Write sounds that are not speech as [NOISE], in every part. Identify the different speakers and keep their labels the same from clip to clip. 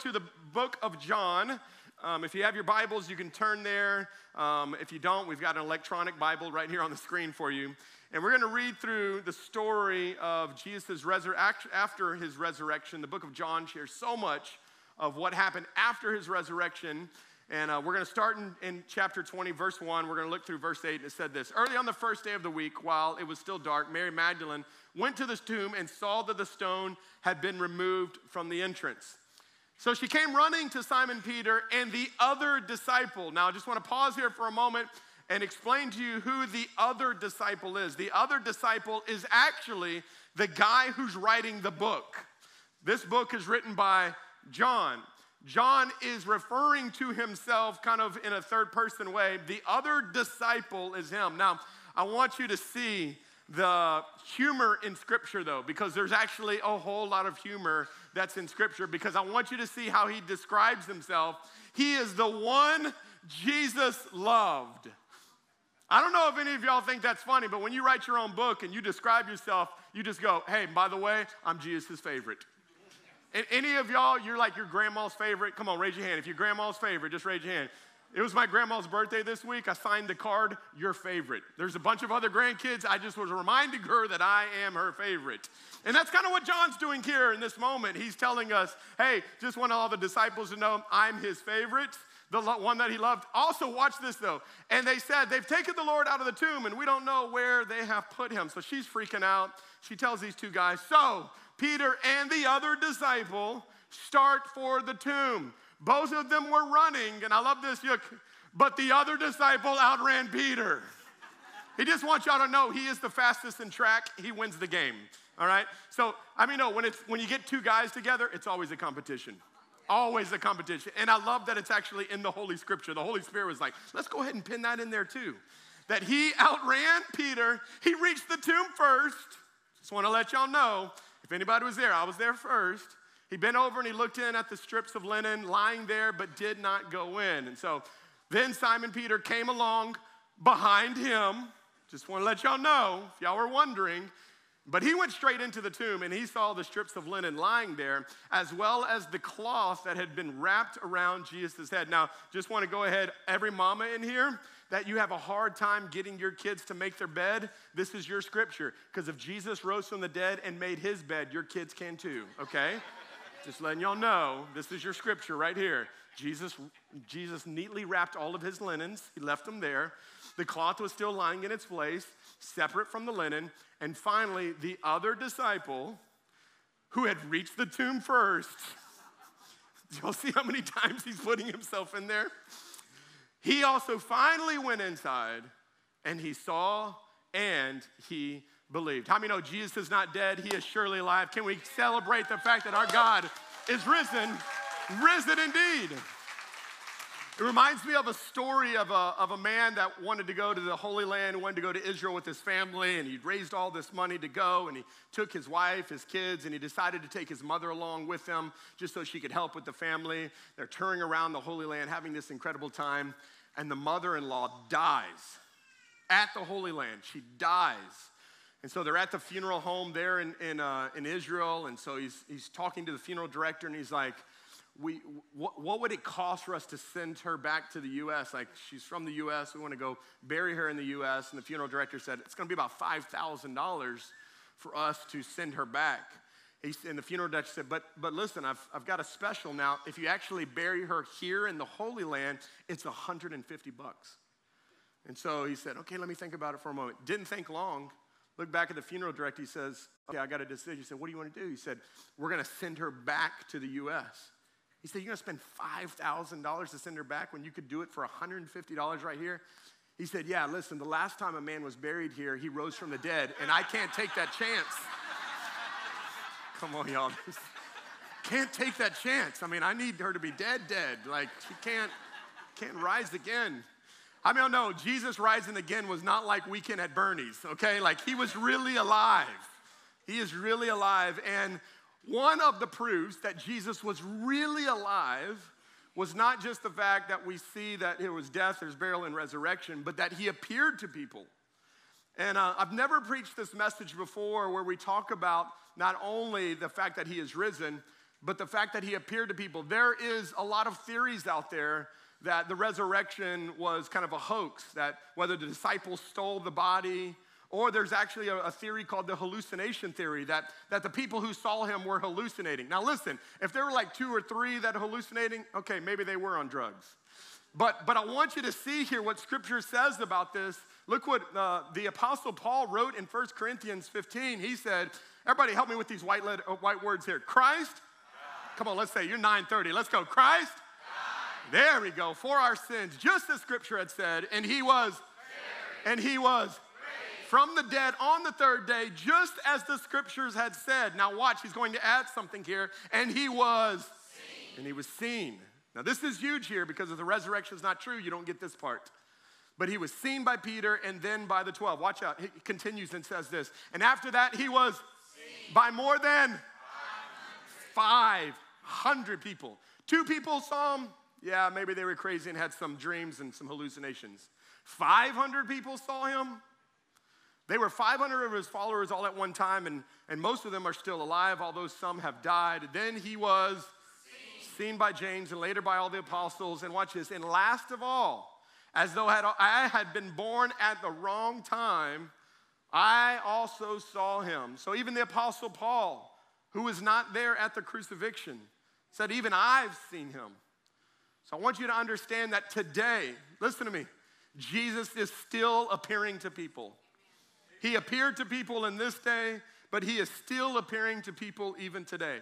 Speaker 1: to the book of John. Um, if you have your Bibles, you can turn there. Um, if you don't, we've got an electronic Bible right here on the screen for you. And we're going to read through the story of Jesus' resurrection after his resurrection. The book of John shares so much of what happened after his resurrection. And uh, we're going to start in, in chapter 20, verse 1. We're going to look through verse 8, and it said this Early on the first day of the week, while it was still dark, Mary Magdalene went to the tomb and saw that the stone had been removed from the entrance. So she came running to Simon Peter and the other disciple. Now, I just want to pause here for a moment and explain to you who the other disciple is. The other disciple is actually the guy who's writing the book. This book is written by John. John is referring to himself kind of in a third person way. The other disciple is him. Now, I want you to see the humor in Scripture, though, because there's actually a whole lot of humor that's in Scripture, because I want you to see how he describes himself. He is the one Jesus loved. I don't know if any of y'all think that's funny, but when you write your own book and you describe yourself, you just go, hey, by the way, I'm Jesus' favorite. And any of y'all, you're like your grandma's favorite? Come on, raise your hand. If you're grandma's favorite, just raise your hand. It was my grandma's birthday this week. I signed the card, your favorite. There's a bunch of other grandkids. I just was reminding her that I am her favorite. And that's kind of what John's doing here in this moment. He's telling us, hey, just want all the disciples to know I'm his favorite, the one that he loved. Also, watch this though. And they said, they've taken the Lord out of the tomb and we don't know where they have put him. So she's freaking out. She tells these two guys, so Peter and the other disciple start for the tomb. Both of them were running, and I love this, but the other disciple outran Peter. He just wants y'all to know he is the fastest in track, he wins the game. All right? So, I mean, no, when, it's, when you get two guys together, it's always a competition. Always a competition. And I love that it's actually in the Holy Scripture. The Holy Spirit was like, let's go ahead and pin that in there too. That he outran Peter, he reached the tomb first. Just want to let y'all know if anybody was there, I was there first. He bent over and he looked in at the strips of linen lying there, but did not go in. And so then Simon Peter came along behind him. Just want to let y'all know, if y'all were wondering. But he went straight into the tomb and he saw the strips of linen lying there, as well as the cloth that had been wrapped around Jesus' head. Now, just want to go ahead, every mama in here, that you have a hard time getting your kids to make their bed, this is your scripture. Because if Jesus rose from the dead and made his bed, your kids can too, okay? Just letting y'all know, this is your scripture right here. Jesus, Jesus neatly wrapped all of his linens, he left them there. The cloth was still lying in its place, separate from the linen. And finally, the other disciple who had reached the tomb first. [LAUGHS] Y'all see how many times he's putting himself in there? He also finally went inside and he saw and he believed. How many know Jesus is not dead? He is surely alive. Can we celebrate the fact that our God is risen, risen indeed? It reminds me of a story of a, of a man that wanted to go to the Holy Land, wanted to go to Israel with his family, and he'd raised all this money to go, and he took his wife, his kids, and he decided to take his mother along with him just so she could help with the family. They're touring around the Holy Land, having this incredible time, and the mother in law dies at the Holy Land. She dies. And so they're at the funeral home there in, in, uh, in Israel. And so he's, he's talking to the funeral director and he's like, we, what, what would it cost for us to send her back to the US? Like, she's from the US. We want to go bury her in the US. And the funeral director said, it's going to be about $5,000 for us to send her back. He, and the funeral director said, but, but listen, I've, I've got a special now. If you actually bury her here in the Holy Land, it's 150 bucks. And so he said, okay, let me think about it for a moment. Didn't think long. Look back at the funeral director. He says, Okay, I got a decision. He said, What do you want to do? He said, We're going to send her back to the U.S. He said, You're going to spend $5,000 to send her back when you could do it for $150 right here? He said, Yeah, listen, the last time a man was buried here, he rose from the dead, and I can't take that chance. Come on, y'all. can't take that chance. I mean, I need her to be dead, dead. Like, she can't, can't rise again. I mean, no, Jesus rising again was not like Weekend at Bernie's, okay? Like he was really alive. He is really alive. And one of the proofs that Jesus was really alive was not just the fact that we see that it was death, there's burial, and resurrection, but that he appeared to people. And uh, I've never preached this message before where we talk about not only the fact that he is risen, but the fact that he appeared to people. There is a lot of theories out there that the resurrection was kind of a hoax, that whether the disciples stole the body, or there's actually a, a, theory called the hallucination theory that, that the people who saw him were hallucinating. Now, listen, if there were like two or three that hallucinating, okay, maybe they were on drugs. But, but I want you to see here what scripture says about this. Look what uh, the Apostle Paul wrote in 1 Corinthians 15. He said, Everybody, help me with these white, letter, uh, white words here. Christ, Come on, let's say you're 930. Let's go. Christ? There we go. For our sins, just as scripture had said, and he was, and he was from the dead on the third day, just as the scriptures had said. Now, watch, he's going to add something here. And he was, and he was seen. Now, this is huge here because if the resurrection is not true, you don't get this part. But he was seen by Peter and then by the 12. Watch out. He continues and says this. And after that, he was seen. by more than 500 100 people. Two people saw him. Yeah, maybe they were crazy and had some dreams and some hallucinations. 500 people saw him. They were 500 of his followers all at one time, and, and most of them are still alive, although some have died. Then he was seen. seen by James and later by all the apostles. And watch this. And last of all, as though had, I had been born at the wrong time, I also saw him. So even the apostle Paul, who was not there at the crucifixion, said, Even I've seen him. So I want you to understand that today, listen to me, Jesus is still appearing to people. He appeared to people in this day, but he is still appearing to people even today.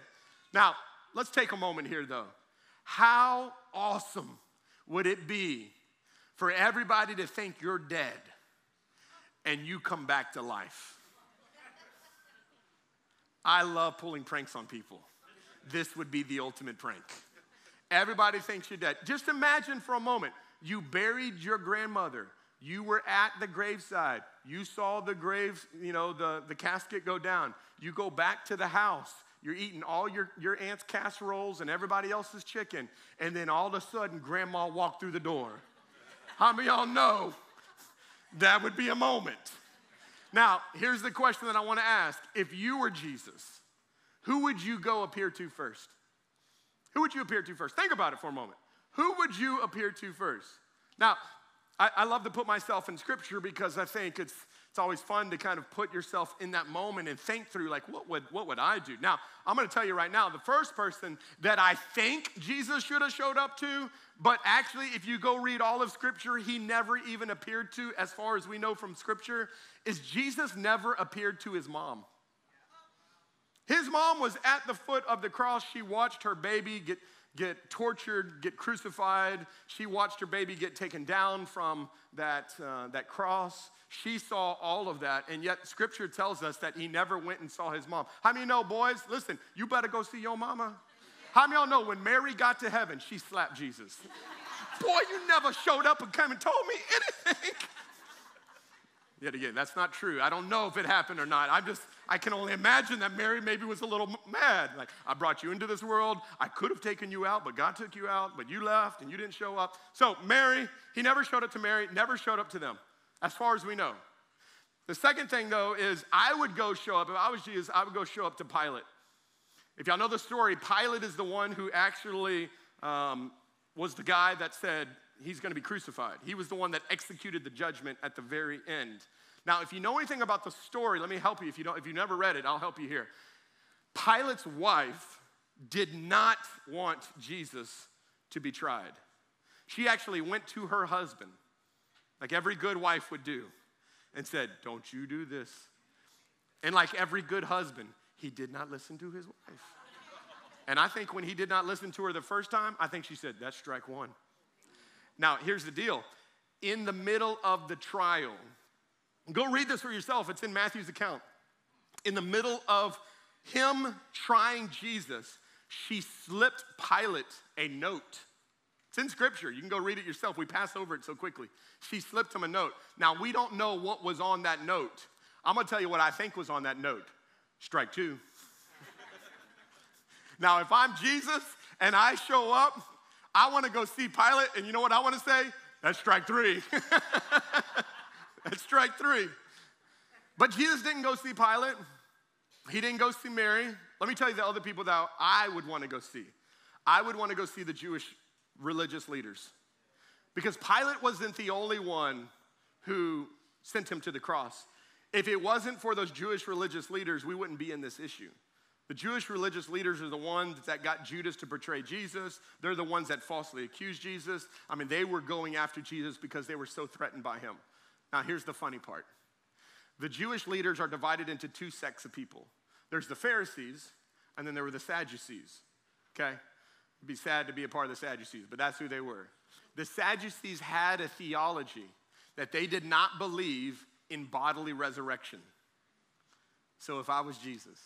Speaker 1: Now, let's take a moment here though. How awesome would it be for everybody to think you're dead and you come back to life? I love pulling pranks on people this would be the ultimate prank. Everybody thinks you're dead. Just imagine for a moment you buried your grandmother. You were at the graveside. You saw the grave, you know, the, the casket go down. You go back to the house. You're eating all your, your aunt's casseroles and everybody else's chicken. And then all of a sudden, grandma walked through the door. How many y'all know that would be a moment? Now, here's the question that I want to ask. If you were Jesus, who would you go appear to first? Who would you appear to first? Think about it for a moment. Who would you appear to first? Now, I, I, love to put myself in scripture because I think it's, it's always fun to kind of put yourself in that moment and think through, like, what would, what would I do? Now, I'm gonna tell you right now, the first person that I think Jesus should have showed up to, but actually, if you go read all of scripture, he never even appeared to, as far as we know from scripture, is Jesus never appeared to his mom. His mom was at the foot of the cross. She watched her baby get, get tortured, get crucified. She watched her baby get taken down from that, uh, that cross. She saw all of that, and yet scripture tells us that he never went and saw his mom. How many know, boys? Listen, you better go see your mama. How many y'all know when Mary got to heaven, she slapped Jesus? [LAUGHS] Boy, you never showed up and came and told me anything. [LAUGHS] Yet again, that's not true. I don't know if it happened or not. I'm just, I can only imagine that Mary maybe was a little mad. Like, I brought you into this world. I could have taken you out, but God took you out, but you left and you didn't show up. So, Mary, he never showed up to Mary, never showed up to them, as far as we know. The second thing, though, is I would go show up. If I was Jesus, I would go show up to Pilate. If y'all know the story, Pilate is the one who actually um, was the guy that said, he's going to be crucified. He was the one that executed the judgment at the very end. Now, if you know anything about the story, let me help you. If you don't, if you never read it, I'll help you here. Pilate's wife did not want Jesus to be tried. She actually went to her husband, like every good wife would do, and said, Don't you do this. And like every good husband, he did not listen to his wife. And I think when he did not listen to her the first time, I think she said, That's strike one. Now, here's the deal in the middle of the trial, go read this for yourself, it's in Matthew's account. In the middle of him trying Jesus, she slipped Pilate a note. It's in scripture. You can go read it yourself. We pass over it so quickly. She slipped him a note. Now, we don't know what was on that note. I'm gonna tell you what I think was on that note strike two. [LAUGHS] now, if I'm Jesus and I show up I want to go see Pilate, and you know what I want to say? That's strike three. [LAUGHS] That's strike three. But Jesus didn't go see Pilate. He didn't go see Mary. let me tell you the other people that I would want to go see. I would want to go see the Jewish religious leaders. Because Pilate wasn't the only one who sent him to the cross. If it wasn't for those Jewish religious leaders, we wouldn't be in this issue. The Jewish religious leaders are the ones that got Judas to betray Jesus. They're the ones that falsely accused Jesus. I mean, they were going after Jesus because they were so threatened by him. Now, here's the funny part the Jewish leaders are divided into two sects of people there's the Pharisees, and then there were the Sadducees. Okay? It'd be sad to be a part of the Sadducees, but that's who they were. The Sadducees had a theology that they did not believe in bodily resurrection. So if I was Jesus,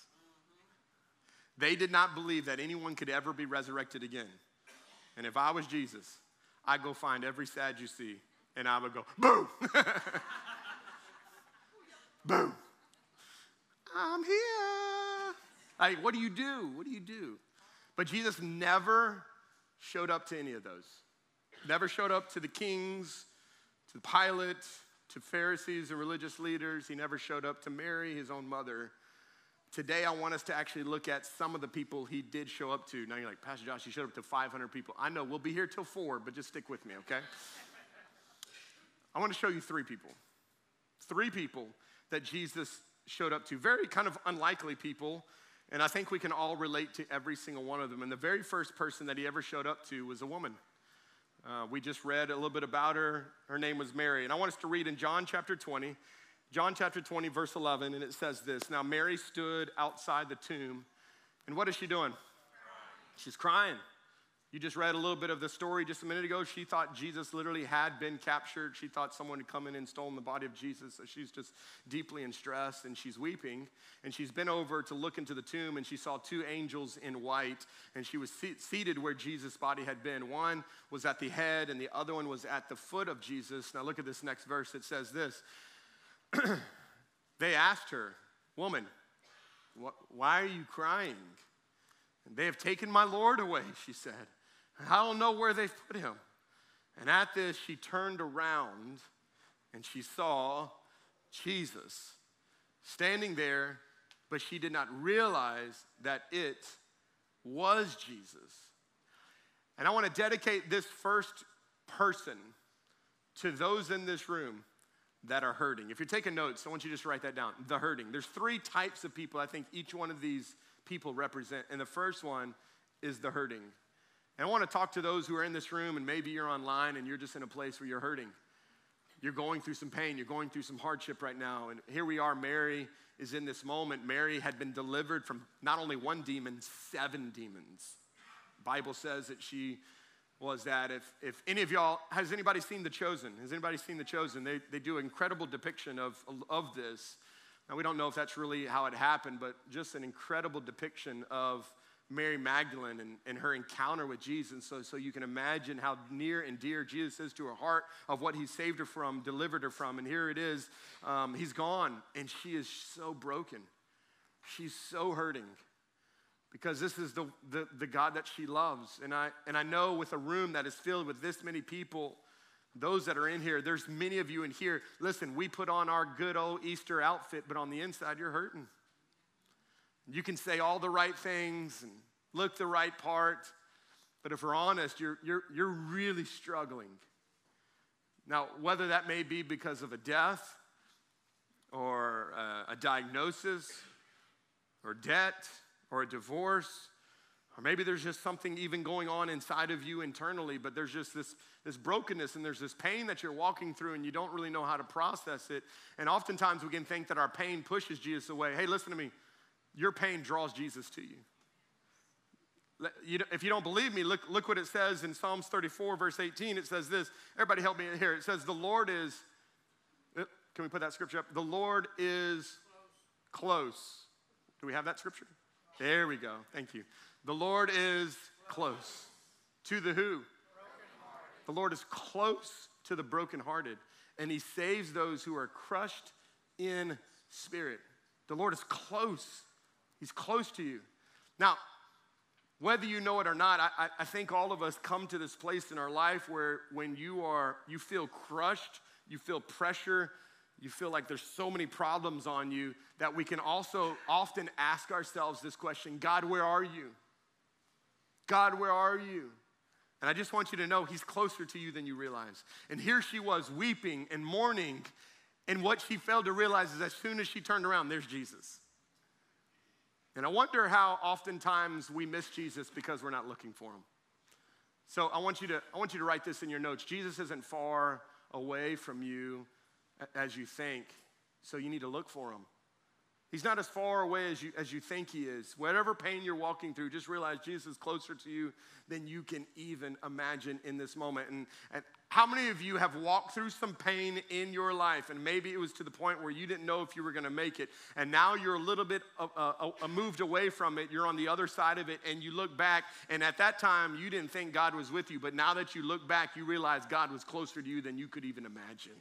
Speaker 1: they did not believe that anyone could ever be resurrected again. And if I was Jesus, I'd go find every Sadducee and I would go, boom! [LAUGHS] boom! I'm here. Like, what do you do? What do you do? But Jesus never showed up to any of those. Never showed up to the kings, to Pilate, to Pharisees and religious leaders. He never showed up to Mary, his own mother. Today, I want us to actually look at some of the people he did show up to. Now you're like, Pastor Josh, he showed up to 500 people. I know, we'll be here till four, but just stick with me, okay? I want to show you three people. Three people that Jesus showed up to. Very kind of unlikely people, and I think we can all relate to every single one of them. And the very first person that he ever showed up to was a woman. Uh, we just read a little bit about her. Her name was Mary. And I want us to read in John chapter 20. John chapter 20, verse 11, and it says this Now Mary stood outside the tomb, and what is she doing? She's crying. You just read a little bit of the story just a minute ago. She thought Jesus literally had been captured. She thought someone had come in and stolen the body of Jesus. So she's just deeply in stress and she's weeping. And she's been over to look into the tomb and she saw two angels in white. And she was seated where Jesus' body had been. One was at the head and the other one was at the foot of Jesus. Now look at this next verse. It says this [CLEARS THROAT] They asked her, Woman, why are you crying? They have taken my Lord away, [LAUGHS] she said. I don't know where they've put him. And at this, she turned around and she saw Jesus standing there, but she did not realize that it was Jesus. And I want to dedicate this first person to those in this room that are hurting. If you're taking notes, I want you to just write that down. The hurting. There's three types of people I think each one of these people represent. And the first one is the hurting. And I want to talk to those who are in this room and maybe you're online and you're just in a place where you're hurting. You're going through some pain, you're going through some hardship right now. And here we are, Mary is in this moment. Mary had been delivered from not only one demon, seven demons. The Bible says that she was that if, if any of y'all, has anybody seen The Chosen? Has anybody seen The Chosen? They, they do an incredible depiction of, of this. Now, we don't know if that's really how it happened, but just an incredible depiction of Mary Magdalene and, and her encounter with Jesus. So, so you can imagine how near and dear Jesus is to her heart of what he saved her from, delivered her from. And here it is. Um, he's gone, and she is so broken. She's so hurting because this is the, the, the God that she loves. And I, and I know with a room that is filled with this many people, those that are in here, there's many of you in here. Listen, we put on our good old Easter outfit, but on the inside, you're hurting. You can say all the right things and look the right part, but if we're honest, you're, you're, you're really struggling. Now, whether that may be because of a death or a, a diagnosis or debt or a divorce, or maybe there's just something even going on inside of you internally, but there's just this, this brokenness and there's this pain that you're walking through and you don't really know how to process it. And oftentimes we can think that our pain pushes Jesus away. Hey, listen to me. Your pain draws Jesus to you. If you don't believe me, look, look what it says in Psalms 34, verse 18. It says this. Everybody help me here. It says, The Lord is, uh, can we put that scripture up? The Lord is close. close. Do we have that scripture? There we go. Thank you. The Lord is close. To the who? The Lord is close to the brokenhearted, and he saves those who are crushed in spirit. The Lord is close He's close to you. Now, whether you know it or not, I, I, think all of us come to this place in our life where when you are, you feel crushed, you feel pressure, you feel like there's so many problems on you that we can also often ask ourselves this question God, where are you? God, where are you? And I just want you to know He's closer to you than you realize. And here she was weeping and mourning. And what she failed to realize is as soon as she turned around, there's Jesus. And I wonder how oftentimes we miss Jesus because we're not looking for him. So I want you to, I want you to write this in your notes. Jesus isn't far away from you as you think, so you need to look for him. He's not as far away as you, as you think he is. Whatever pain you're walking through, just realize Jesus is closer to you than you can even imagine in this moment. And, and how many of you have walked through some pain in your life? And maybe it was to the point where you didn't know if you were going to make it. And now you're a little bit uh, uh, uh, moved away from it. You're on the other side of it. And you look back. And at that time, you didn't think God was with you. But now that you look back, you realize God was closer to you than you could even imagine.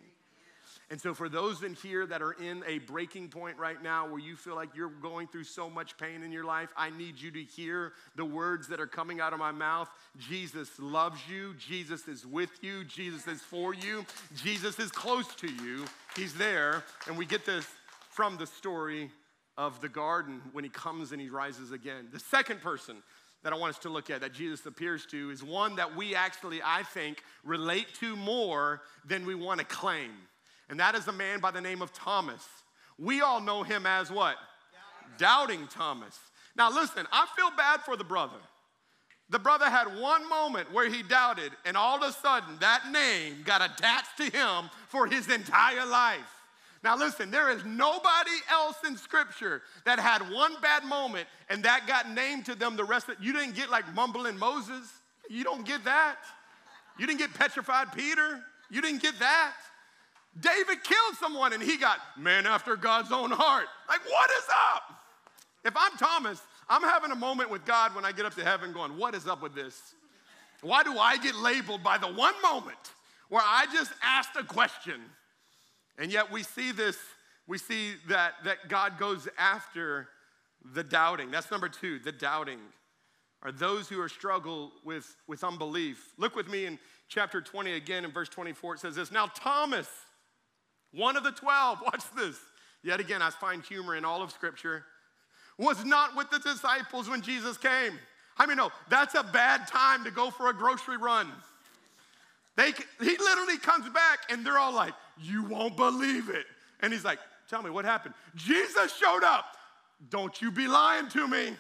Speaker 1: And so, for those in here that are in a breaking point right now where you feel like you're going through so much pain in your life, I need you to hear the words that are coming out of my mouth. Jesus loves you. Jesus is with you. Jesus is for you. Jesus is close to you. He's there. And we get this from the story of the garden when he comes and he rises again. The second person that I want us to look at that Jesus appears to is one that we actually, I think, relate to more than we want to claim and that is a man by the name of Thomas. We all know him as what? Doubting, Doubting Thomas. Now, listen, I feel bad for the brother. The brother had one moment where he doubted, and all of a sudden, that name got attached to him for his entire life. Now, listen, there is nobody else in Scripture that had one bad moment and that got named to them the rest of You didn't get like mumbling Moses. You don't get that. You didn't get petrified Peter. You didn't get that. David killed someone and he got man after God's own heart. Like, what is up? If I'm Thomas, I'm having a moment with God when I get up to heaven going, what is up with this? Why do I get labeled by the one moment where I just asked a question? And yet we see this, we see that, that God goes after the doubting. That's number two, the doubting. Are those who are struggle with, with unbelief. Look with me in chapter 20 again in verse 24. It says this Now Thomas, one of the 12, [LAUGHS] watch this. Yet again, I find humor in all of Scripture. Was not with the disciples when Jesus came. I mean, no, that's a bad time to go for a grocery run. They, he literally comes back and they're all like, You won't believe it. And he's like, Tell me what happened. Jesus showed up. Don't you be lying to me.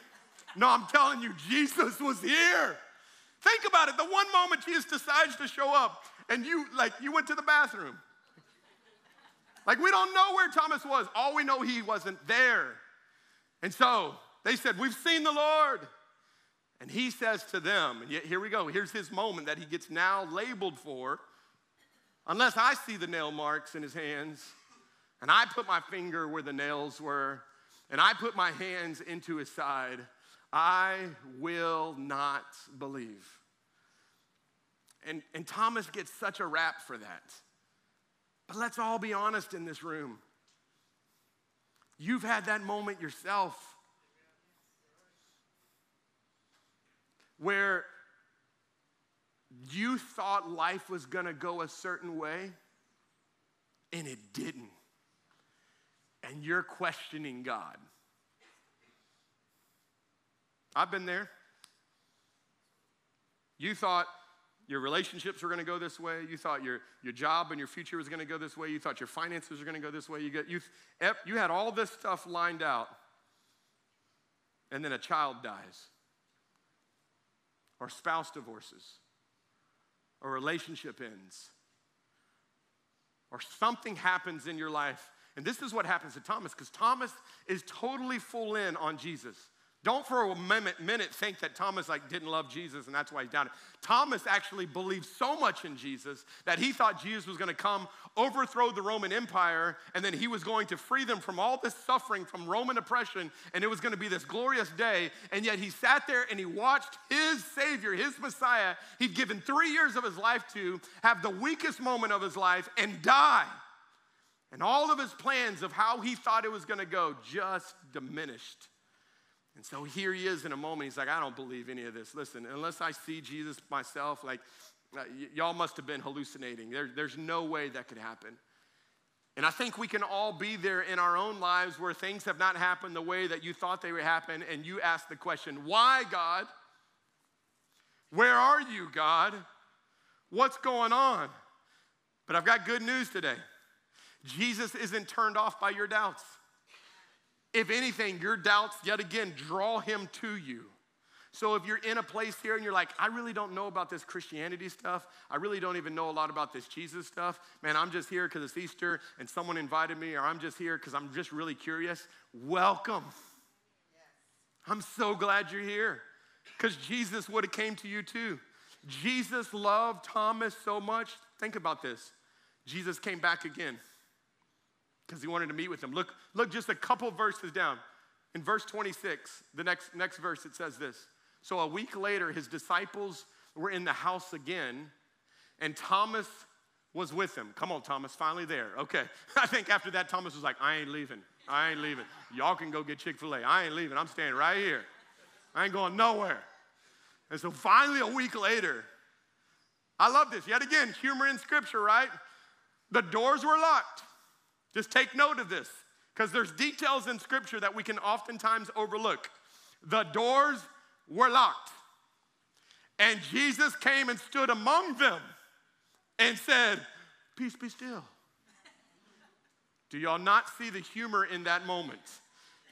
Speaker 1: No, I'm telling you, Jesus was here. Think about it. The one moment Jesus decides to show up and you like you went to the bathroom. Like, we don't know where Thomas was. All we know, he wasn't there. And so they said, We've seen the Lord. And he says to them, and yet here we go, here's his moment that he gets now labeled for. Unless I see the nail marks in his hands, and I put my finger where the nails were, and I put my hands into his side, I will not believe. And, and Thomas gets such a rap for that. But let's all be honest in this room. You've had that moment yourself where you thought life was going to go a certain way and it didn't. And you're questioning God. I've been there. You thought your relationships were going to go this way. You thought your, your job and your future was going to go this way. You thought your finances were going to go this way. You, get, you, you had all this stuff lined out. And then a child dies, or spouse divorces, or relationship ends, or something happens in your life. And this is what happens to Thomas, because Thomas is totally full in on Jesus. Don't for a minute think that Thomas like didn't love Jesus and that's why he's down. Thomas actually believed so much in Jesus that he thought Jesus was going to come overthrow the Roman Empire and then he was going to free them from all this suffering from Roman oppression and it was going to be this glorious day. And yet he sat there and he watched his Savior, his Messiah, he'd given three years of his life to, have the weakest moment of his life and die. And all of his plans of how he thought it was going to go just diminished. And so here he is in a moment. He's like, I don't believe any of this. Listen, unless I see Jesus myself, like, uh, y- y'all must have been hallucinating. There, there's no way that could happen. And I think we can all be there in our own lives where things have not happened the way that you thought they would happen, and you ask the question, Why, God? Where are you, God? What's going on? But I've got good news today. Jesus isn't turned off by your doubts. If anything, your doubts yet again draw him to you. So if you're in a place here and you're like, I really don't know about this Christianity stuff, I really don't even know a lot about this Jesus stuff, man, I'm just here because it's Easter and someone invited me, or I'm just here because I'm just really curious, welcome. I'm so glad you're here because Jesus would have came to you too. Jesus loved Thomas so much. Think about this. Jesus came back again because he wanted to meet with him. Look, look just a couple verses down. In verse 26, the next, next verse, it says this. So a week later, his disciples were in the house again, and Thomas was with him. Come on, Thomas, finally there. Okay. [LAUGHS] I think after that, Thomas was like, I ain't leaving. I ain't leaving. Y'all can go get Chick fil A. I ain't leaving. I'm staying right here. I ain't going nowhere. And so finally, a week later, I love this. Yet again, humor in scripture, right? The doors were locked. Just take note of this because there's details in scripture that we can oftentimes overlook. The doors were locked. And Jesus came and stood among them and said, Peace be still. Do y'all not see the humor in that moment?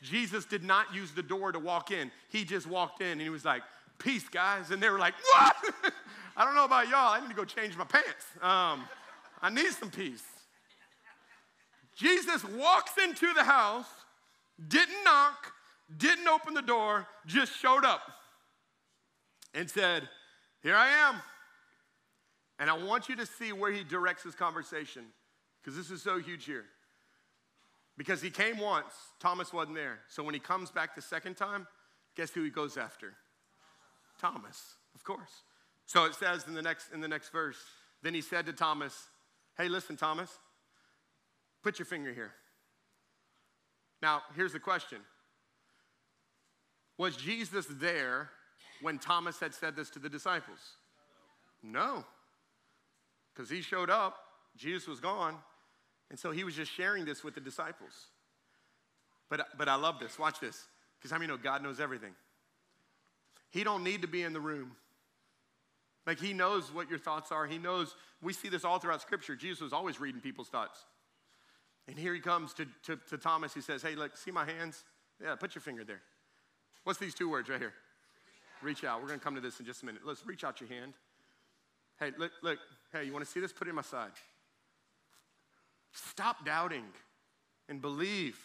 Speaker 1: Jesus did not use the door to walk in. He just walked in and he was like, Peace, guys. And they were like, What? [LAUGHS] I don't know about y'all. I need to go change my pants. Um, I need some peace. Jesus walks into the house, didn't knock, didn't open the door, just showed up and said, Here I am. And I want you to see where he directs his conversation, because this is so huge here. Because he came once, Thomas wasn't there. So when he comes back the second time, guess who he goes after? Thomas, of course. So it says in the next in the next verse, then he said to Thomas, "Hey, listen, Thomas. Put your finger here." Now, here's the question. Was Jesus there when Thomas had said this to the disciples? No. Because he showed up, Jesus was gone, and so he was just sharing this with the disciples. But, but I love this. Watch this. Because how many know God knows everything? He don't need to be in the room. Like he knows what your thoughts are. He knows, we see this all throughout scripture. Jesus was always reading people's thoughts. And here he comes to, to, to Thomas. He says, Hey, look, see my hands? Yeah, put your finger there. What's these two words right here? Reach out. We're going to come to this in just a minute. Let's reach out your hand. Hey, look, look. Hey, you want to see this? Put it in my side. Stop doubting and believe.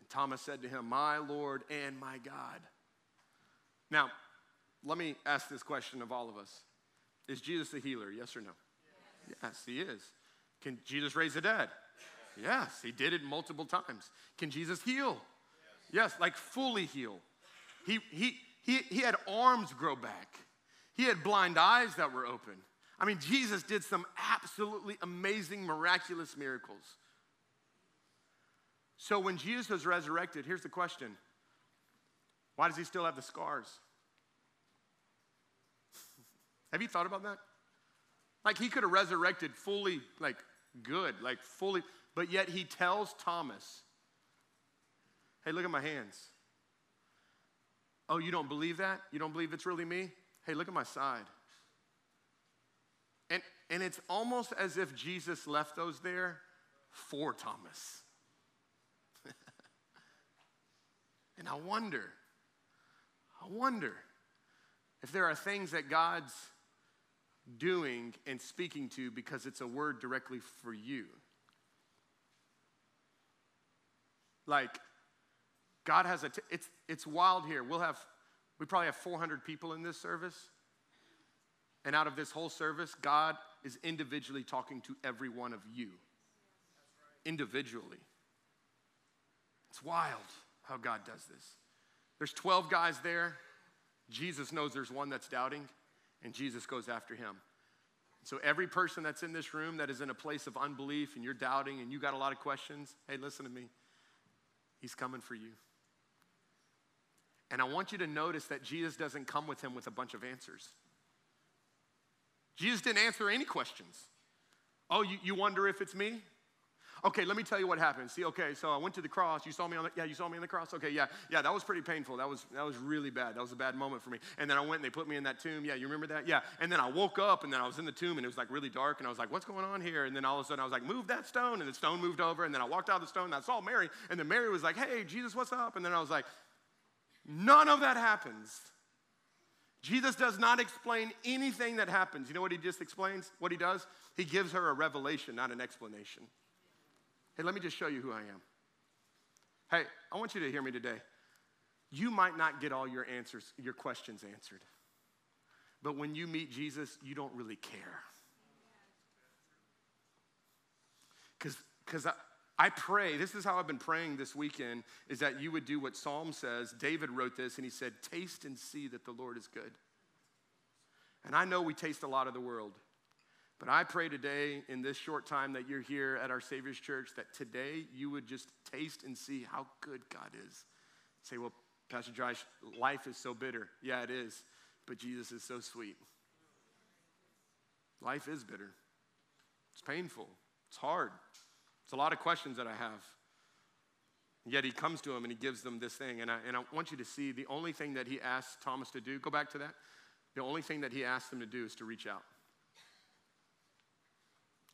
Speaker 1: And Thomas said to him, My Lord and my God. Now, let me ask this question of all of us Is Jesus a healer? Yes or no? Yes, yes he is. Can Jesus raise the dead? Yes, he did it multiple times. Can Jesus heal? Yes, yes like fully heal. He, he, he, he had arms grow back, he had blind eyes that were open. I mean, Jesus did some absolutely amazing, miraculous miracles. So when Jesus was resurrected, here's the question why does he still have the scars? [LAUGHS] have you thought about that? Like he could have resurrected fully, like good, like fully, but yet he tells Thomas, hey, look at my hands. Oh, you don't believe that? You don't believe it's really me? Hey, look at my side. And, and it's almost as if Jesus left those there for Thomas. [LAUGHS] and I wonder, I wonder if there are things that God's doing and speaking to because it's a word directly for you. Like, God has a, t- it's, it's wild here. We'll have, we probably have 400 people in this service. And out of this whole service, God is individually talking to every one of you. Individually. It's wild how God does this. There's 12 guys there. Jesus knows there's one that's doubting, and Jesus goes after him. So, every person that's in this room that is in a place of unbelief and you're doubting and you got a lot of questions, hey, listen to me. He's coming for you. And I want you to notice that Jesus doesn't come with him with a bunch of answers. Jesus didn't answer any questions. Oh, you, you wonder if it's me? Okay, let me tell you what happened. See, okay, so I went to the cross. You saw me on the, yeah, you saw me on the cross? Okay, yeah, yeah, that was pretty painful. That was, that was really bad. That was a bad moment for me. And then I went and they put me in that tomb. Yeah, you remember that? Yeah. And then I woke up and then I was in the tomb and it was like really dark and I was like, what's going on here? And then all of a sudden I was like, move that stone. And the stone moved over and then I walked out of the stone and I saw Mary. And then Mary was like, hey, Jesus, what's up? And then I was like, none of that happens. Jesus does not explain anything that happens. You know what he just explains? What he does? He gives her a revelation, not an explanation. Hey, let me just show you who I am. Hey, I want you to hear me today. You might not get all your answers, your questions answered. But when you meet Jesus, you don't really care. Because I, I pray, this is how I've been praying this weekend, is that you would do what Psalm says. David wrote this and he said, Taste and see that the Lord is good. And I know we taste a lot of the world. But I pray today, in this short time that you're here at our Savior's Church, that today you would just taste and see how good God is. Say, well, Pastor Josh, life is so bitter. Yeah, it is. But Jesus is so sweet. Life is bitter, it's painful, it's hard. It's a lot of questions that I have. Yet he comes to him and he gives them this thing. And I, and I want you to see the only thing that he asks Thomas to do, go back to that. The only thing that he asked them to do is to reach out.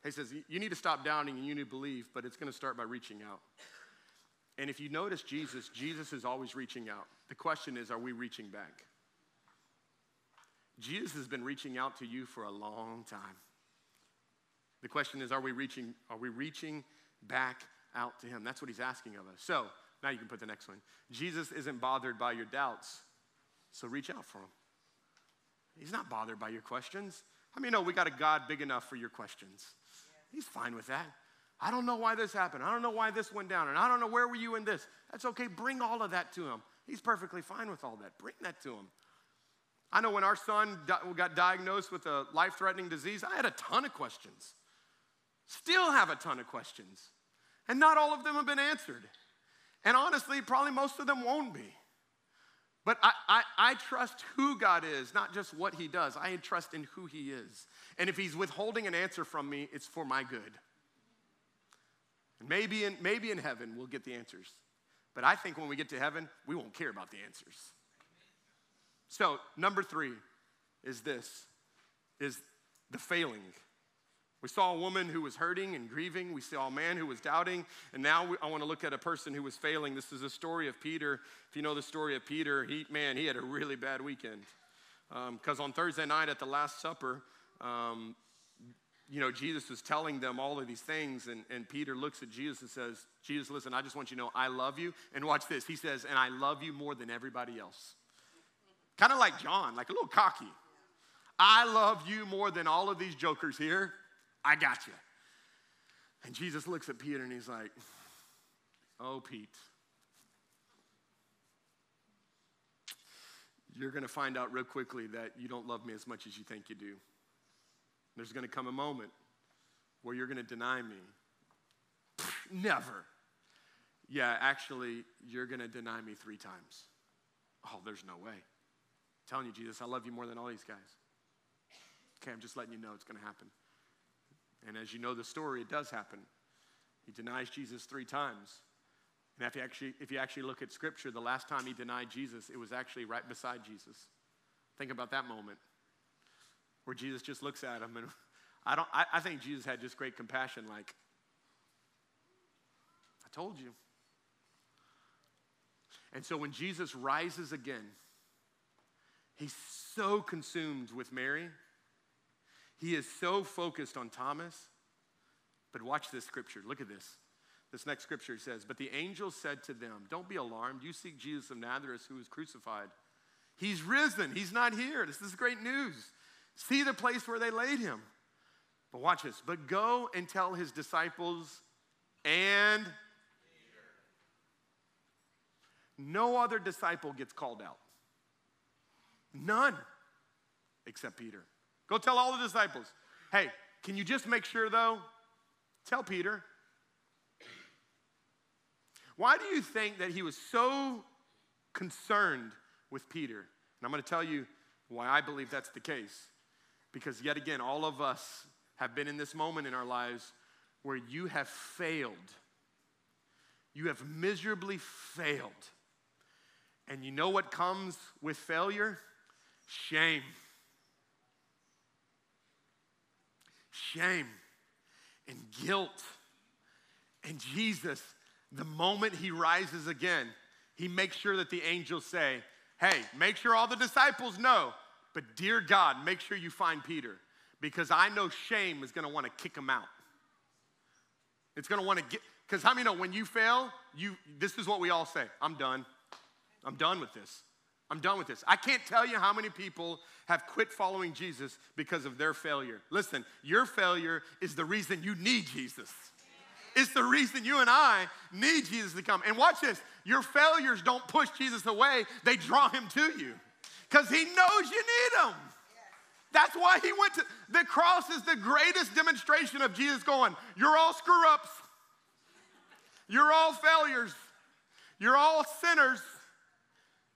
Speaker 1: He says, You need to stop doubting and you need to believe, but it's going to start by reaching out. And if you notice Jesus, Jesus is always reaching out. The question is, are we reaching back? Jesus has been reaching out to you for a long time. The question is, are we reaching, are we reaching back out to him. That's what he's asking of us. So now you can put the next one. Jesus isn't bothered by your doubts, so reach out for him. He's not bothered by your questions. I mean, no, we got a God big enough for your questions. He's fine with that. I don't know why this happened. I don't know why this went down. And I don't know where were you in this. That's okay. Bring all of that to him. He's perfectly fine with all that. Bring that to him. I know when our son got diagnosed with a life threatening disease, I had a ton of questions. Still have a ton of questions. And not all of them have been answered. And honestly, probably most of them won't be. But I, I, I, trust who God is, not just what He does. I trust in who He is. And if He's withholding an answer from me, it's for my good. And maybe in, maybe in heaven we'll get the answers. But I think when we get to heaven, we won't care about the answers. So, number three is this is the failing. We saw a woman who was hurting and grieving. We saw a man who was doubting. And now we, I want to look at a person who was failing. This is a story of Peter. If you know the story of Peter, he, man, he had a really bad weekend. Because um, on Thursday night at the Last Supper, um, you know, Jesus was telling them all of these things. And, and Peter looks at Jesus and says, Jesus, listen, I just want you to know I love you. And watch this. He says, and I love you more than everybody else. Kind of like John, like a little cocky. I love you more than all of these jokers here. I got you. And Jesus looks at Peter and he's like, Oh, Pete, you're going to find out real quickly that you don't love me as much as you think you do. There's going to come a moment where you're going to deny me. Never. Yeah, actually, you're going to deny me three times. Oh, there's no way. I'm telling you, Jesus, I love you more than all these guys. Okay, I'm just letting you know it's going to happen. And as you know the story, it does happen. He denies Jesus three times. And if you actually, if you actually look at scripture, the last time he denied Jesus, it was actually right beside Jesus. Think about that moment where Jesus just looks at him and [LAUGHS] I don't I, I think Jesus had just great compassion, like, I told you. And so when Jesus rises again, he's so consumed with Mary he is so focused on Thomas. But watch this scripture. Look at this. This next scripture says, But the angel said to them, Don't be alarmed. You seek Jesus of Nazareth who was crucified. He's risen. He's not here. This is great news. See the place where they laid him. But watch this. But go and tell his disciples and no other disciple gets called out. None except Peter. Go tell all the disciples. Hey, can you just make sure though? Tell Peter. Why do you think that he was so concerned with Peter? And I'm going to tell you why I believe that's the case. Because yet again, all of us have been in this moment in our lives where you have failed. You have miserably failed. And you know what comes with failure? Shame. Shame and guilt. And Jesus, the moment he rises again, he makes sure that the angels say, Hey, make sure all the disciples know, but dear God, make sure you find Peter because I know shame is gonna wanna kick him out. It's gonna wanna get, because how many know when you fail, you this is what we all say I'm done. I'm done with this. I'm done with this. I can't tell you how many people have quit following Jesus because of their failure. Listen, your failure is the reason you need Jesus. It's the reason you and I need Jesus to come. And watch this your failures don't push Jesus away, they draw him to you because he knows you need him. That's why he went to the cross is the greatest demonstration of Jesus going, You're all screw ups. You're all failures. You're all sinners.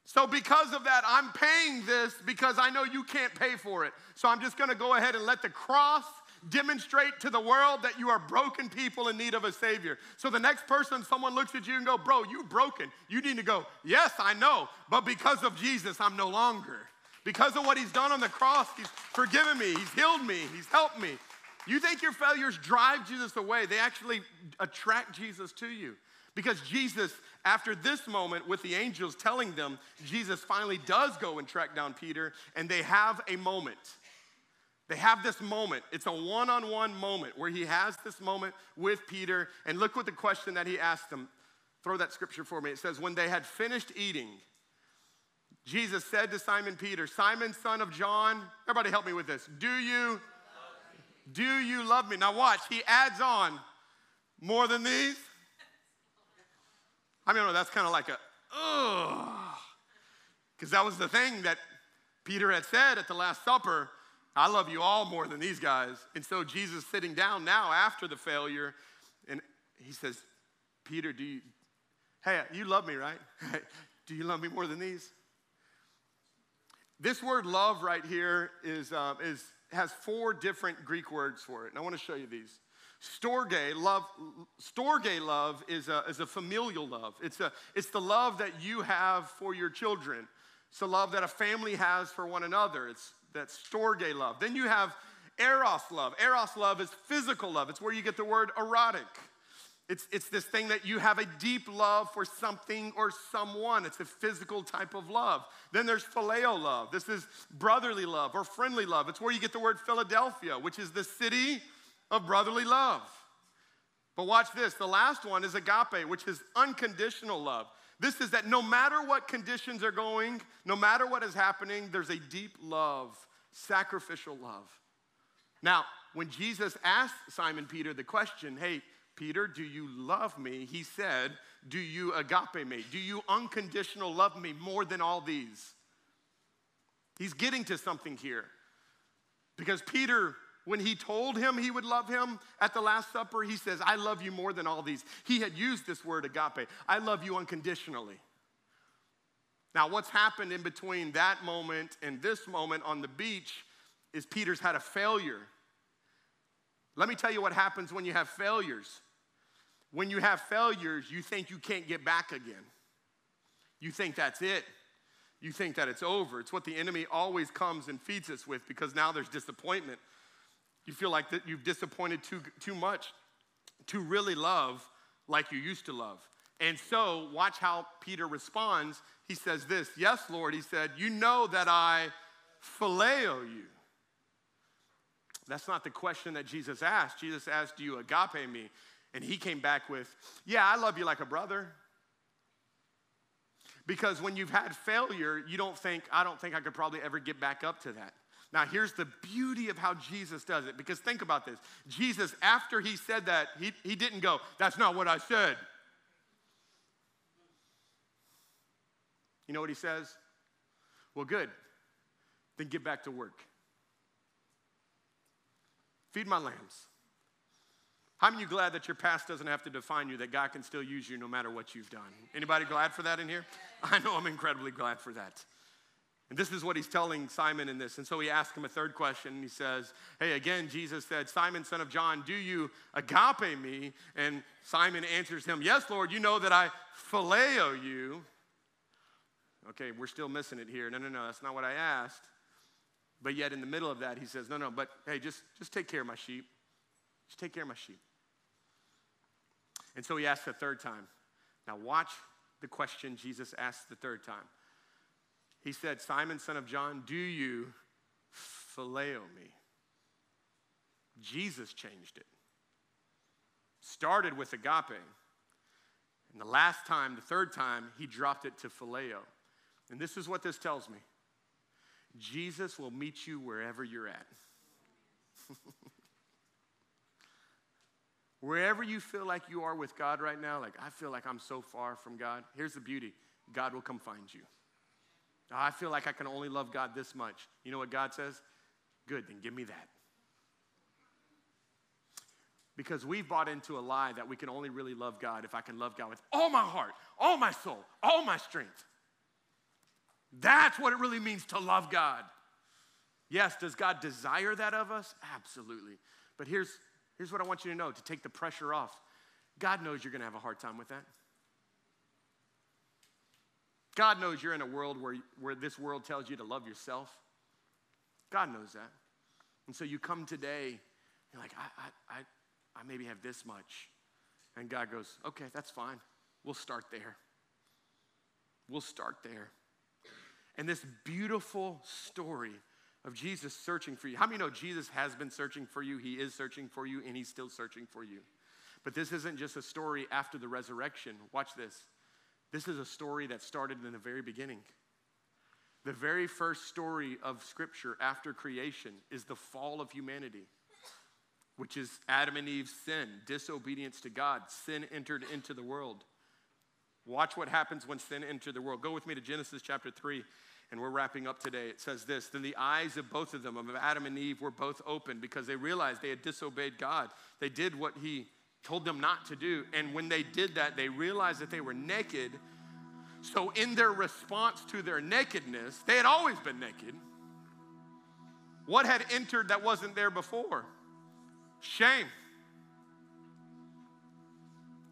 Speaker 1: So, because of that, I'm paying this because I know you can't pay for it. So, I'm just gonna go ahead and let the cross demonstrate to the world that you are broken people in need of a Savior. So, the next person, someone looks at you and go, Bro, you broken. You need to go, Yes, I know, but because of Jesus, I'm no longer. Because of what He's done on the cross, He's forgiven me, He's healed me, He's helped me. You think your failures drive Jesus away, they actually attract Jesus to you. Because Jesus, after this moment with the angels telling them, Jesus finally does go and track down Peter, and they have a moment. They have this moment. It's a one on one moment where he has this moment with Peter. And look what the question that he asked them. Throw that scripture for me. It says, When they had finished eating, Jesus said to Simon Peter, Simon, son of John, everybody help me with this. Do you do you love me? Now, watch, he adds on more than these. I mean, that's kind of like a, ugh. Because that was the thing that Peter had said at the Last Supper I love you all more than these guys. And so Jesus sitting down now after the failure, and he says, Peter, do you, hey, you love me, right? [LAUGHS] do you love me more than these? This word love right here is, uh, is has four different Greek words for it, and I want to show you these. Storge love, storge love is a, is a familial love. It's, a, it's the love that you have for your children. It's the love that a family has for one another. It's that storge love. Then you have eros love. Eros love is physical love. It's where you get the word erotic. It's, it's this thing that you have a deep love for something or someone. It's a physical type of love. Then there's phileo love. This is brotherly love or friendly love. It's where you get the word Philadelphia, which is the city of brotherly love. But watch this the last one is agape, which is unconditional love. This is that no matter what conditions are going, no matter what is happening, there's a deep love, sacrificial love. Now, when Jesus asked Simon Peter the question, hey, Peter, do you love me? He said, Do you agape me? Do you unconditional love me more than all these? He's getting to something here. Because Peter, when he told him he would love him at the Last Supper, he says, I love you more than all these. He had used this word agape. I love you unconditionally. Now, what's happened in between that moment and this moment on the beach is Peter's had a failure. Let me tell you what happens when you have failures. When you have failures, you think you can't get back again. You think that's it. You think that it's over. It's what the enemy always comes and feeds us with because now there's disappointment. You feel like that you've disappointed too, too much to really love like you used to love. And so, watch how Peter responds. He says this Yes, Lord, he said, You know that I phileo you. That's not the question that Jesus asked. Jesus asked, Do you agape me? And he came back with, Yeah, I love you like a brother. Because when you've had failure, you don't think, I don't think I could probably ever get back up to that. Now, here's the beauty of how Jesus does it. Because think about this Jesus, after he said that, he, he didn't go, That's not what I said. You know what he says? Well, good. Then get back to work. Feed my lambs. How many you glad that your past doesn't have to define you, that God can still use you no matter what you've done? Anybody glad for that in here? I know I'm incredibly glad for that. And this is what he's telling Simon in this. And so he asks him a third question. And he says, Hey, again, Jesus said, Simon, son of John, do you agape me? And Simon answers him, Yes, Lord, you know that I phileo you. Okay, we're still missing it here. No, no, no, that's not what I asked. But yet in the middle of that, he says, No, no, but hey, just, just take care of my sheep. Just take care of my sheep. And so he asks a third time. Now, watch the question Jesus asked the third time. He said, Simon, son of John, do you phileo me? Jesus changed it. Started with agape. And the last time, the third time, he dropped it to phileo. And this is what this tells me Jesus will meet you wherever you're at. [LAUGHS] Wherever you feel like you are with God right now, like I feel like I'm so far from God, here's the beauty God will come find you. Oh, I feel like I can only love God this much. You know what God says? Good, then give me that. Because we've bought into a lie that we can only really love God if I can love God with all my heart, all my soul, all my strength. That's what it really means to love God. Yes, does God desire that of us? Absolutely. But here's, here's what I want you to know to take the pressure off God knows you're going to have a hard time with that. God knows you're in a world where, where this world tells you to love yourself. God knows that. And so you come today, you're like, I, I, I, I maybe have this much. And God goes, okay, that's fine. We'll start there. We'll start there. And this beautiful story of Jesus searching for you. How many know Jesus has been searching for you? He is searching for you, and He's still searching for you. But this isn't just a story after the resurrection. Watch this. This is a story that started in the very beginning. The very first story of Scripture after creation is the fall of humanity, which is Adam and Eve's sin, disobedience to God. Sin entered into the world. Watch what happens when sin entered the world. Go with me to Genesis chapter 3, and we're wrapping up today. It says this Then the eyes of both of them, of Adam and Eve, were both open because they realized they had disobeyed God. They did what He told them not to do. And when they did that, they realized that they were naked. So, in their response to their nakedness, they had always been naked. What had entered that wasn't there before? Shame.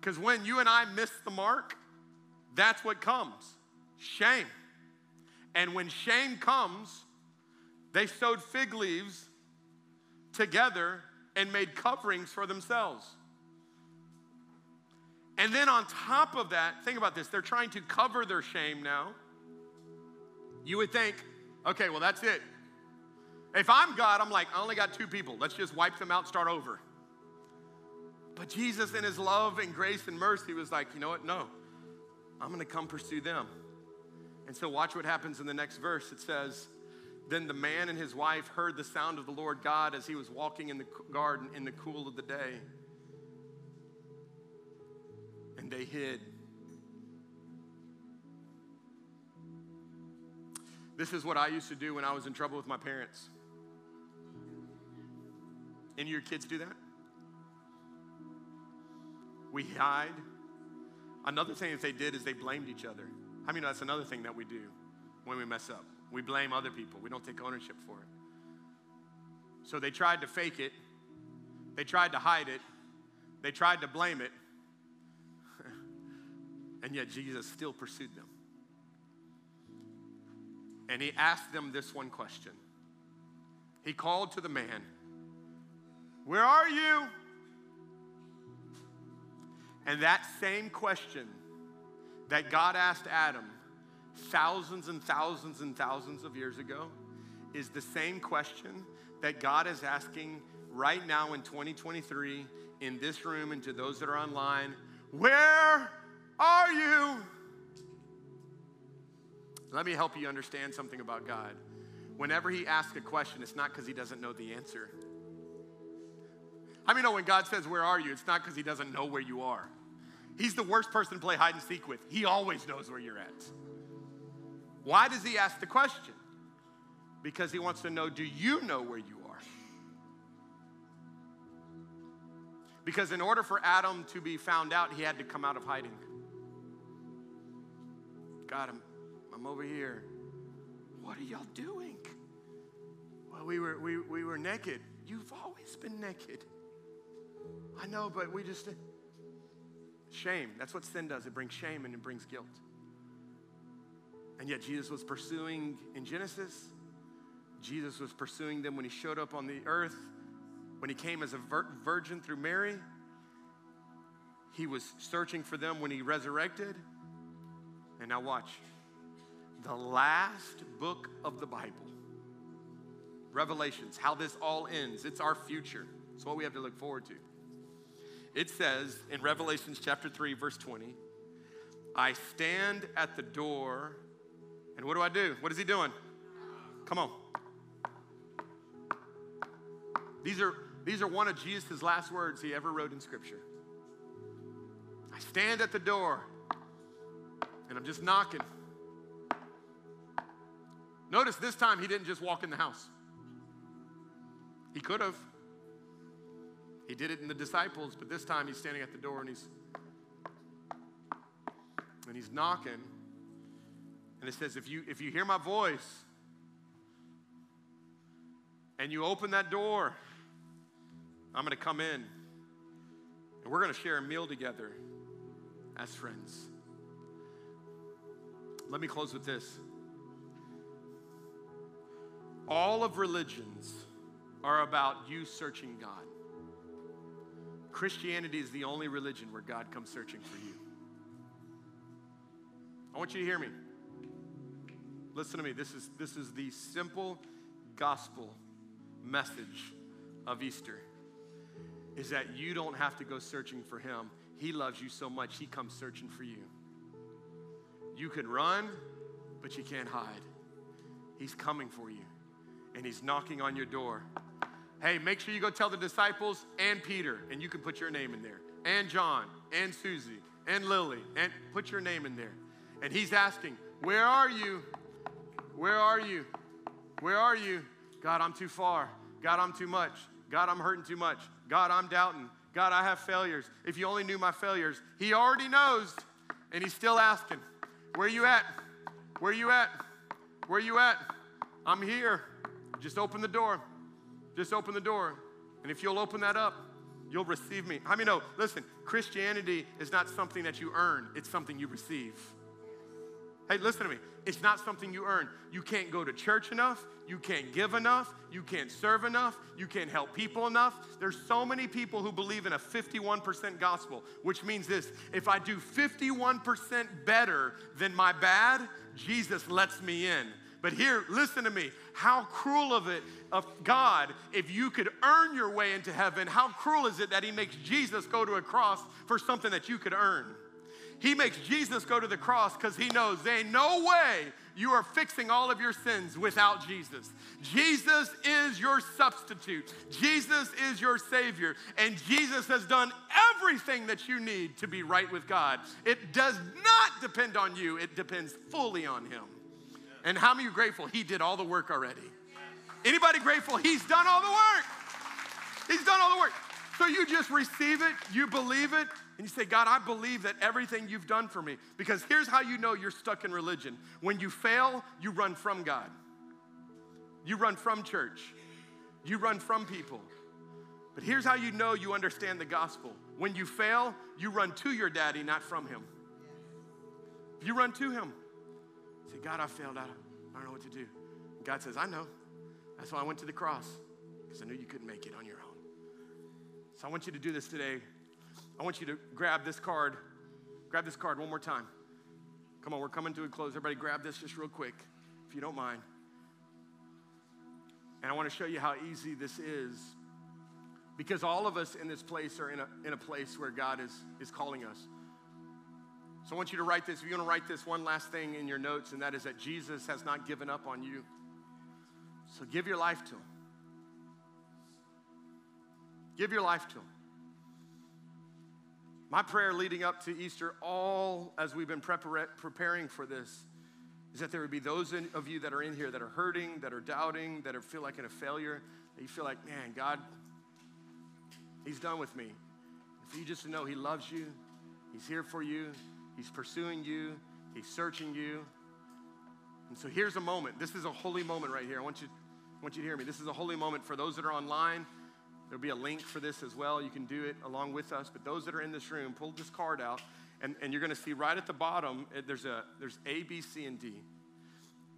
Speaker 1: Because when you and I miss the mark, that's what comes shame. And when shame comes, they sewed fig leaves together and made coverings for themselves. And then on top of that, think about this they're trying to cover their shame now. You would think, okay, well, that's it. If I'm God, I'm like, I only got two people. Let's just wipe them out, start over. But Jesus, in his love and grace and mercy, was like, you know what? No, I'm going to come pursue them. And so, watch what happens in the next verse. It says, Then the man and his wife heard the sound of the Lord God as he was walking in the garden in the cool of the day and they hid. This is what I used to do when I was in trouble with my parents. Any of your kids do that? We hide. Another thing that they did is they blamed each other. I mean, that's another thing that we do when we mess up. We blame other people, we don't take ownership for it. So they tried to fake it, they tried to hide it, they tried to blame it, and yet Jesus still pursued them. And he asked them this one question. He called to the man, Where are you? And that same question that God asked Adam thousands and thousands and thousands of years ago is the same question that God is asking right now in 2023 in this room and to those that are online. Where are you? Let me help you understand something about God. Whenever He asks a question, it's not because He doesn't know the answer. I mean, know when God says, Where are you? It's not because He doesn't know where you are. He's the worst person to play hide and seek with. He always knows where you're at. Why does He ask the question? Because He wants to know, Do you know where you are? Because in order for Adam to be found out, he had to come out of hiding. God, I'm, I'm over here. What are y'all doing? Well, we were, we, we were naked. You've always been naked. I know, but we just. Shame. That's what sin does. It brings shame and it brings guilt. And yet, Jesus was pursuing in Genesis, Jesus was pursuing them when he showed up on the earth, when he came as a vir- virgin through Mary. He was searching for them when he resurrected. And now, watch the last book of the Bible, Revelations, how this all ends. It's our future. It's what we have to look forward to. It says in Revelations chapter 3, verse 20, I stand at the door, and what do I do? What is he doing? Come on. These are, these are one of Jesus' last words he ever wrote in Scripture. I stand at the door, and I'm just knocking. Notice this time he didn't just walk in the house. He could have. He did it in the disciples, but this time he's standing at the door and he's and he's knocking. And it says, if you if you hear my voice and you open that door, I'm gonna come in and we're gonna share a meal together as friends. Let me close with this. All of religions are about you searching God. Christianity is the only religion where God comes searching for you. I want you to hear me. Listen to me. This is, this is the simple gospel message of Easter is that you don't have to go searching for him. He loves you so much, he comes searching for you. You can run, but you can't hide. He's coming for you and he's knocking on your door. Hey, make sure you go tell the disciples and Peter, and you can put your name in there, and John, and Susie, and Lily, and put your name in there. And he's asking, Where are you? Where are you? Where are you? God, I'm too far. God, I'm too much. God, I'm hurting too much. God, I'm doubting. God, I have failures. If you only knew my failures, he already knows, and he's still asking, Where you at? Where you at? Where you at? I'm here. Just open the door. Just open the door. And if you'll open that up, you'll receive me. How many know? Listen, Christianity is not something that you earn, it's something you receive. Hey, listen to me. It's not something you earn. You can't go to church enough. You can't give enough. You can't serve enough. You can't help people enough. There's so many people who believe in a 51% gospel, which means this if I do 51% better than my bad, Jesus lets me in. But here, listen to me. How cruel of it of God if you could earn your way into heaven. How cruel is it that he makes Jesus go to a cross for something that you could earn? He makes Jesus go to the cross because he knows there ain't no way you are fixing all of your sins without Jesus. Jesus is your substitute. Jesus is your Savior. And Jesus has done everything that you need to be right with God. It does not depend on you, it depends fully on Him. And how many are grateful He did all the work already? Anybody grateful He's done all the work? He's done all the work. So you just receive it, you believe it, and you say, God, I believe that everything you've done for me. Because here's how you know you're stuck in religion. When you fail, you run from God. You run from church. You run from people. But here's how you know you understand the gospel. When you fail, you run to your daddy, not from him. You run to him. Say, God, I failed. I don't know what to do. God says, I know. That's why I went to the cross, because I knew you couldn't make it on your own. So I want you to do this today. I want you to grab this card. Grab this card one more time. Come on, we're coming to a close. Everybody, grab this just real quick, if you don't mind. And I want to show you how easy this is. Because all of us in this place are in a, in a place where God is, is calling us. So I want you to write this. If you want to write this one last thing in your notes, and that is that Jesus has not given up on you. So give your life to Him. Give your life to Him. My prayer leading up to Easter, all as we've been prepar- preparing for this, is that there would be those in, of you that are in here that are hurting, that are doubting, that are, feel like in a failure, that you feel like, man, God, He's done with me. For you just know He loves you, He's here for you, He's pursuing you, He's searching you. And so here's a moment. This is a holy moment right here. I want you, I want you to hear me. This is a holy moment for those that are online. There'll be a link for this as well. You can do it along with us. But those that are in this room, pull this card out, and, and you're going to see right at the bottom, eh, there's, a, there's A, B, C, and D.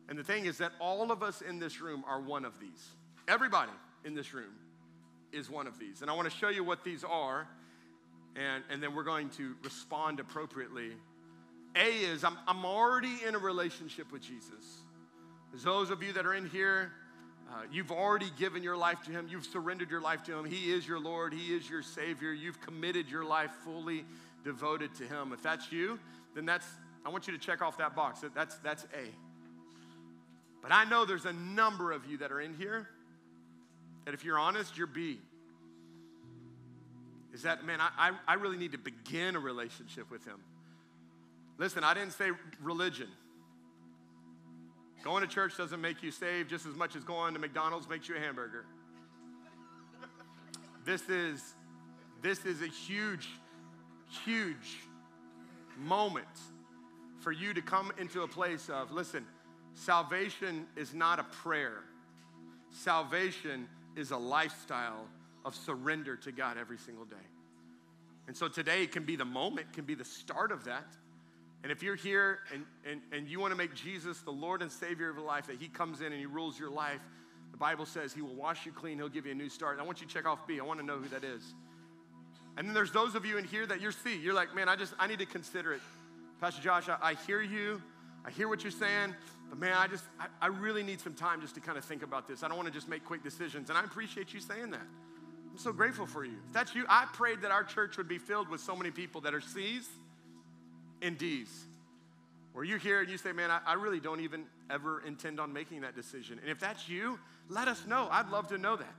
Speaker 1: And the thing is that all of us in this room are one of these. Everybody in this room is one of these. And I want to show you what these are, and, and then we're going to respond appropriately. A is I'm, I'm already in a relationship with Jesus. There's those of you that are in here, uh, you've already given your life to Him. You've surrendered your life to Him. He is your Lord. He is your Savior. You've committed your life fully devoted to Him. If that's you, then that's, I want you to check off that box. That's, that's A. But I know there's a number of you that are in here that if you're honest, you're B. Is that, man, I, I, I really need to begin a relationship with Him. Listen, I didn't say religion. Going to church doesn't make you saved just as much as going to McDonald's makes you a hamburger. [LAUGHS] This is, this is a huge, huge moment for you to come into a place of, listen, salvation is not a prayer. Salvation is a lifestyle of surrender to God every single day. And so today can be the moment, can be the start of that. And if you're here and, and, and you want to make Jesus the Lord and Savior of your life, that He comes in and He rules your life, the Bible says He will wash you clean, He'll give you a new start. I want you to check off B. I want to know who that is. And then there's those of you in here that you're C. You're like, man, I just, I need to consider it. Pastor Josh, I, I hear you. I hear what you're saying, but man, I just, I, I really need some time just to kind of think about this. I don't want to just make quick decisions. And I appreciate you saying that. I'm so grateful for you. If that's you, I prayed that our church would be filled with so many people that are C's and D's. Where you're here and you say, man, I, I really don't even ever intend on making that decision. And if that's you, let us know. I'd love to know that.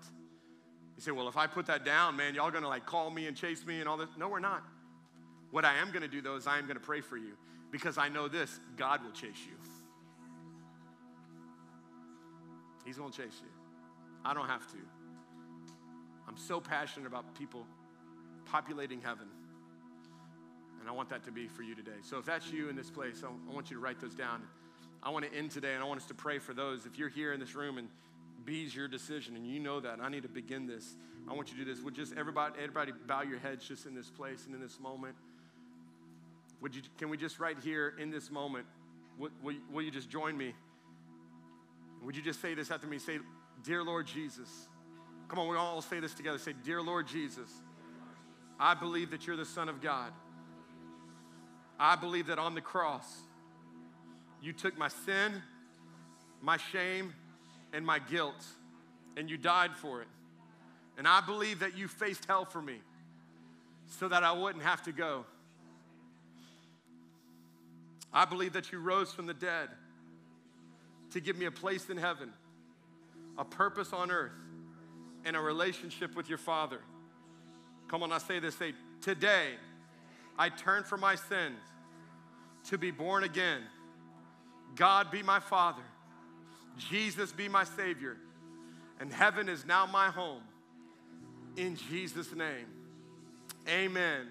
Speaker 1: You say, well, if I put that down, man, y'all gonna like call me and chase me and all this. No, we're not. What I am gonna do though is I am gonna pray for you because I know this God will chase you. He's gonna chase you. I don't have to. I'm so passionate about people populating heaven. And I want that to be for you today. So if that's you in this place, I want you to write those down. I want to end today and I want us to pray for those. If you're here in this room and B's your decision and you know that, and I need to begin this, I want you to do this. Would just everybody, everybody bow your heads just in this place and in this moment. Would you, can we just right here in this moment, will, will, will you just join me? Would you just say this after me? Say, Dear Lord Jesus. Come on, we all say this together. Say, Dear Lord Jesus, I believe that you're the Son of God. I believe that on the cross, you took my sin, my shame, and my guilt, and you died for it. And I believe that you faced hell for me so that I wouldn't have to go. I believe that you rose from the dead to give me a place in heaven, a purpose on earth, and a relationship with your Father. Come on, I say this. Say, today I turn from my sins to be born again. God be my Father, Jesus be my Savior, and heaven is now my home. In Jesus' name, amen.